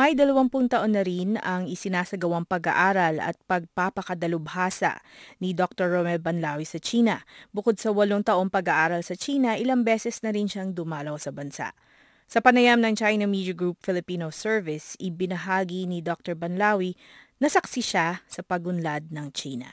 May 20 taon na rin ang isinasagawang pag-aaral at pagpapakadalubhasa ni Dr. Romel Banlawi sa China. Bukod sa walong taong pag-aaral sa China, ilang beses na rin siyang dumalaw sa bansa. Sa panayam ng China Media Group Filipino Service, ibinahagi ni Dr. Banlawi na saksi siya sa pagunlad ng China.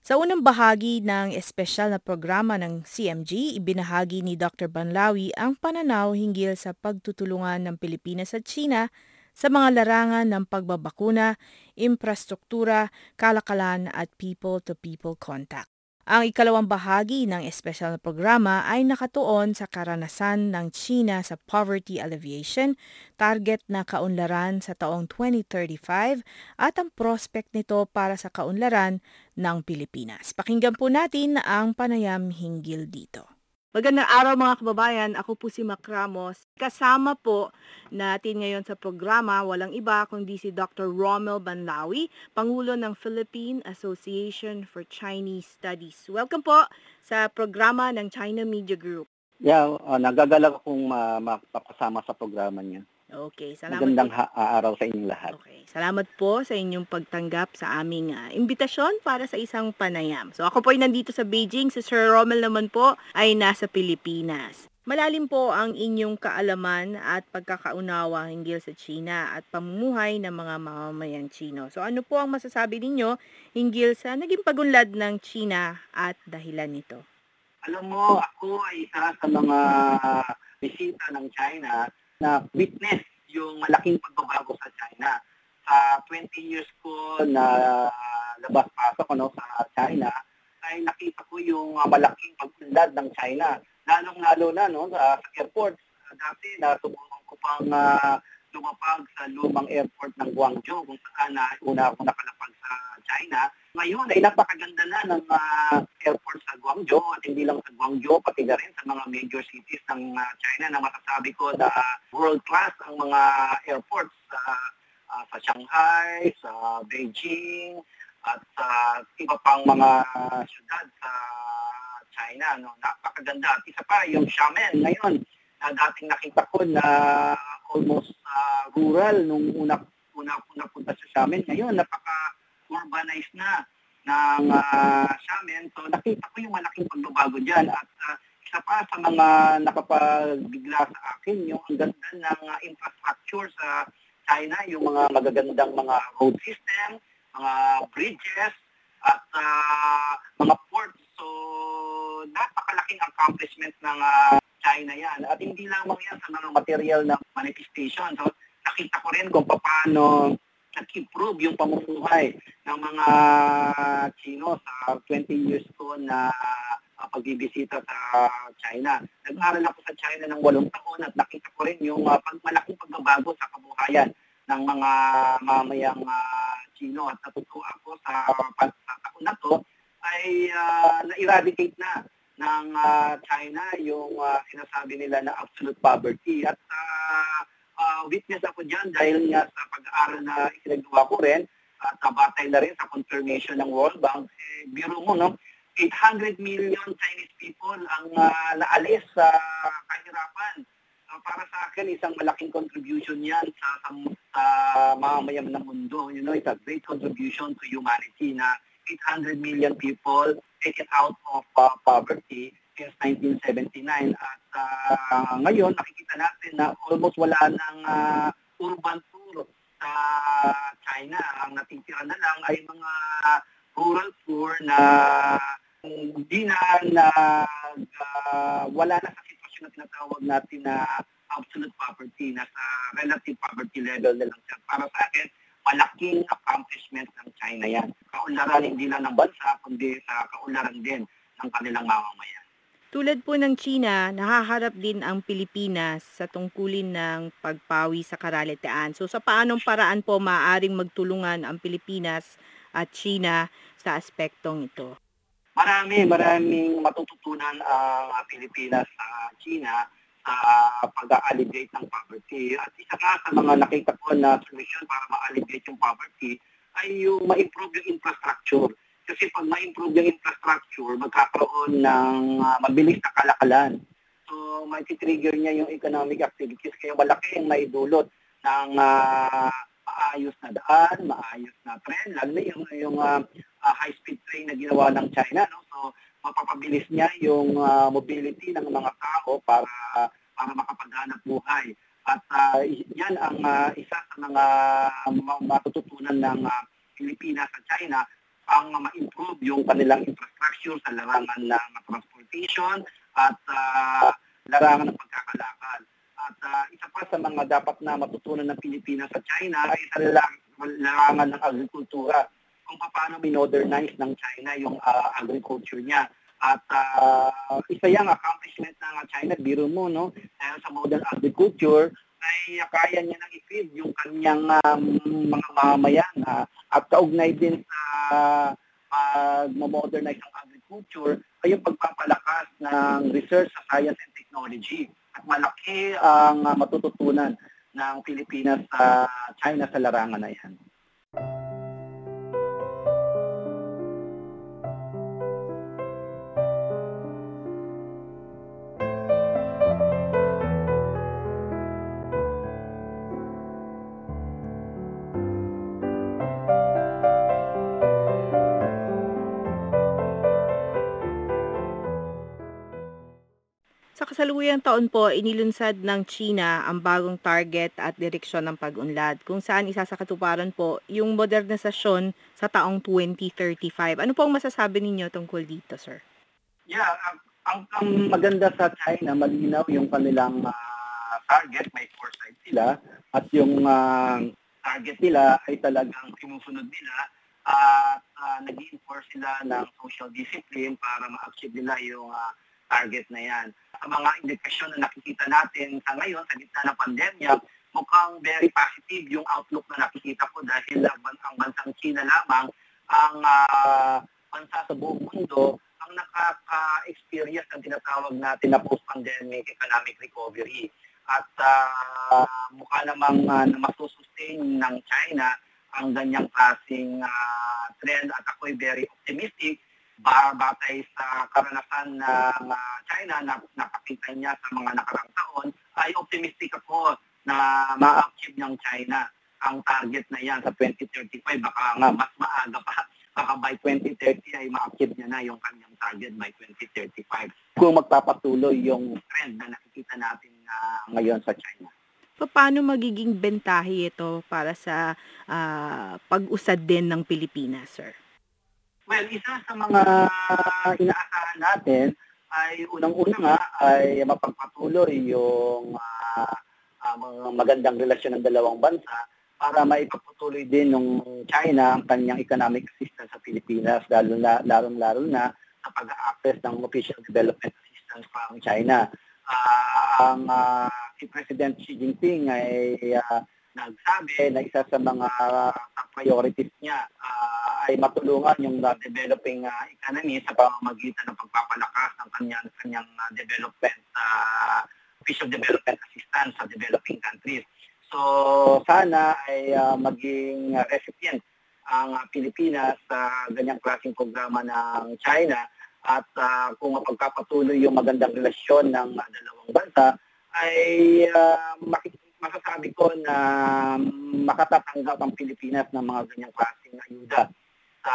Sa unang bahagi ng espesyal na programa ng CMG, ibinahagi ni Dr. Banlawi ang pananaw hinggil sa pagtutulungan ng Pilipinas at China sa mga larangan ng pagbabakuna, infrastruktura, kalakalan at people-to-people contact. Ang ikalawang bahagi ng espesyal na programa ay nakatuon sa karanasan ng China sa poverty alleviation, target na kaunlaran sa taong 2035 at ang prospect nito para sa kaunlaran ng Pilipinas. Pakinggan po natin ang panayam hinggil dito. Magandang araw mga kababayan, ako po si Mac Ramos. Kasama po natin ngayon sa programa, walang iba kundi si Dr. Rommel Banlawi, Pangulo ng Philippine Association for Chinese Studies. Welcome po sa programa ng China Media Group. Yeah, uh, nagagalak akong uh, mapapasama sa programa niya. Okay, salamat. Magandang ha- araw sa inyong lahat. Okay, salamat po sa inyong pagtanggap sa aming uh, imbitasyon para sa isang panayam. So ako po ay nandito sa Beijing, si Sir Rommel naman po ay nasa Pilipinas. Malalim po ang inyong kaalaman at pagkakaunawa hinggil sa China at pamumuhay ng mga mamamayang Chino. So ano po ang masasabi ninyo hinggil sa naging pagunlad ng China at dahilan nito? Alam mo, ako ay isa sa mga bisita ng China na witness yung malaking pagbabago sa China. Sa 20 years ko na labas-pasok ano, sa China, ay nakita ko yung uh, malaking pagpunlad ng China. Lalong-lalo na no, sa, sa airport. Uh, dati nasubukan ko pang uh, lumapag sa lumang airport ng Guangzhou kung saan na uh, una ako nakalapag sa China. Ngayon ay napakaganda na ng uh, airport sa Guangzhou at hindi lang sa Guangzhou, pati na rin sa mga major cities ng uh, China na masasabi ko na uh, world class ang mga airports uh, uh, sa Shanghai, sa Beijing, at sa iba pang mga syudad sa China. No? Napakaganda. At isa pa, yung Xiamen ngayon, na dating nakita ko na almost uh, rural nung una, una ako napunta sa Xiamen. Ngayon, napaka-urbanized na ng uh, Xiamen. So nakita ko yung malaking pagbabago dyan. At uh, isa pa sa mga nakapagbigla sa akin, yung ang ganda ng uh, infrastructure sa China, yung mga magagandang mga road system, mga bridges, at uh, mga ports. So, napakalaking accomplishment ng uh, China yan. At hindi lamang yan sa mga material na manifestation. So, nakita ko rin kung paano nag-improve yung pamumuhay ng mga Chino sa 20 years ko na uh, pagbibisita sa China. Nag-aral ako sa China ng walong taon at nakita ko rin yung uh, pag malaking pagbabago sa kabuhayan ng mga mamayang uh, Chino at natutuwa ako sa, sa taon na to ay uh, na-eradicate na ng uh, China yung uh, sinasabi nila na absolute poverty at uh, uh, witness ako dyan dahil nga sa pag-aaral na isinagawa ko rin at uh, batay na rin sa confirmation ng World Bank, eh, biro mo, no? 800 million Chinese people ang uh, naalis sa uh, kahirapan. Uh, para sa akin, isang malaking contribution yan sa, sa, sa mamamayang ng mundo. You know, it's a great contribution to humanity na 800 million people taken out of uh, poverty since 1979. At uh, ngayon, nakikita natin na almost wala ng uh, urban tour sa China. Ang natitira na lang ay mga rural tour na hindi na, na uh, wala na sa sitwasyon na tinatawag natin na absolute poverty, nasa relative poverty level na lang siya. Para sa akin, malaking accomplishment ng China yan. Kaunlaran hindi lang ng bansa, kundi sa kaunlaran din ng kanilang mamamayan. Tulad po ng China, nahaharap din ang Pilipinas sa tungkulin ng pagpawi sa karalitaan. So sa paanong paraan po maaaring magtulungan ang Pilipinas at China sa aspektong ito? Marami, maraming matututunan ang Pilipinas sa China sa pag-alleviate ng poverty. At isa nga sa mga nakita ko na solution para ma-alleviate yung poverty ay yung ma-improve yung infrastructure. Kasi pag ma-improve yung infrastructure, magkakaroon ng uh, mabilis na kalakalan. So, may trigger niya yung economic activities. Kaya malaki yung maidulot ng uh, maayos na daan, maayos na tren, lalo yung, yung uh, uh, high-speed train na ginawa ng China. No? So, mapapabilis niya yung uh, mobility ng mga tao para para makapaghanap buhay. At uh, yan ang uh, isa sa mga matututunan ng uh, Pilipinas at China ang ma-improve yung kanilang infrastructure sa larangan ng transportation at uh, larangan ng pagkakalakal. At uh, isa pa sa mga dapat na matutunan ng Pilipinas sa China ay sa larangan ng agrikultura kung paano modernize ng China yung uh, agriculture niya. At uh, isa yung accomplishment ng China, biro mo, no? Dahil sa modern agriculture, ay kaya niya nang i-feed yung kanyang um, mga mamamayan. Uh, at kaugnay din sa pag-modernize uh, ng agriculture ay yung pagpapalakas ng research sa science and technology. At malaki ang uh, matututunan ng Pilipinas sa China sa larangan na yan. Kasalukuyang taon po, inilunsad ng China ang bagong target at direksyon ng pag-unlad, kung saan isa sa katuparan po yung modernisasyon sa taong 2035. Ano po ang masasabi ninyo tungkol dito, sir? Yeah, ang, ang, ang maganda sa China, malinaw yung kanilang uh, target, may foresight sila, at yung uh, target nila ay talagang sinusunod nila at uh, nag-enforce sila ng social discipline para ma-achieve nila yung uh, target na yan. Ang mga indikasyon na nakikita natin sa ngayon, sa gitna ng pandemya, mukhang very positive yung outlook na nakikita ko dahil ang bansang China lamang ang uh, sa buong mundo ang nakaka-experience ng tinatawag natin na post-pandemic economic recovery. At uh, mukha namang uh, na masusustain ng China ang ganyang klaseng uh, trend at ako'y very optimistic batay sa karanasan ng China na napakita niya sa mga nakarang taon, ay optimistic ako na ma-achieve ng China ang target na yan sa 2035. Baka nga mas maaga pa. Baka by 2030 ay ma-achieve niya na yung kanyang target by 2035. Kung magpapatuloy yung trend na nakikita natin uh, ngayon sa China. Paano magiging bentahe ito para sa uh, pag-usad din ng Pilipinas, sir? Well, isa sa mga inaasahan natin ay unang-una nga ay mapagpatuloy yung uh, uh, magandang relasyon ng dalawang bansa para maipagpatuloy din ng China ang kanyang economic assistance sa Pilipinas, lalo na, lalo, lalo na sa pag-access ng official development assistance from China. Uh, ang uh, si President Xi Jinping ay uh, nagsabi na isa sa mga uh, priorities niya uh, ay matulungan yung uh, developing uh, economy sa pamamagitan ng pagpapalakas ng kanyang kanyang uh, development uh, official development assistance sa developing countries. So sana ay uh, maging recipient ang uh, Pilipinas sa uh, ganyang klaseng programa ng China at uh, kung mapagpapatuloy yung magandang relasyon ng uh, dalawang bansa ay uh, masasabi ko na makatatanggap ang Pilipinas ng mga ganyang klaseng ayuda sa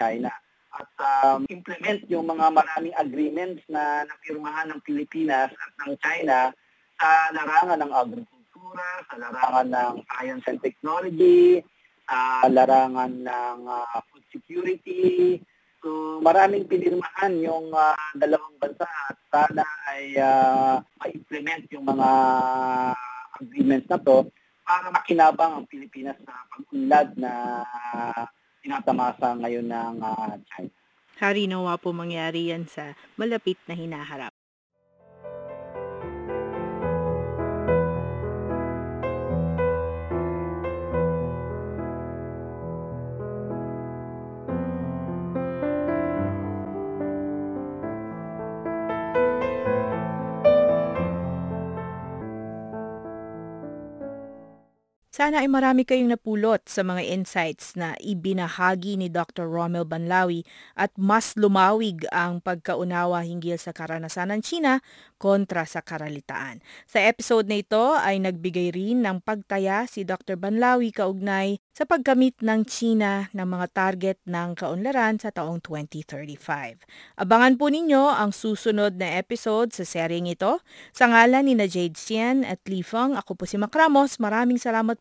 China at um, implement yung mga maraming agreements na napirmahan ng Pilipinas at ng China sa larangan ng agrikultura, sa larangan ng science and technology, sa larangan ng uh, food security. So maraming pinirmahan yung uh, dalawang bansa at sana ay uh, ma-implement yung mga agreements na to para makinabang ang Pilipinas sa pag-unlad na tinatamasa ngayon ng uh, China. Hari nawa po mangyari yan sa malapit na hinaharap. Sana ay marami kayong napulot sa mga insights na ibinahagi ni Dr. Romel Banlawi at mas lumawig ang pagkaunawa hinggil sa karanasan ng China kontra sa karalitaan. Sa episode na ito ay nagbigay rin ng pagtaya si Dr. Banlawi kaugnay sa pagkamit ng China ng mga target ng kaunlaran sa taong 2035. Abangan po ninyo ang susunod na episode sa seryeng ito. Sa ngalan ni na Jade Sien at Li Feng, ako po si Makramos. Maraming salamat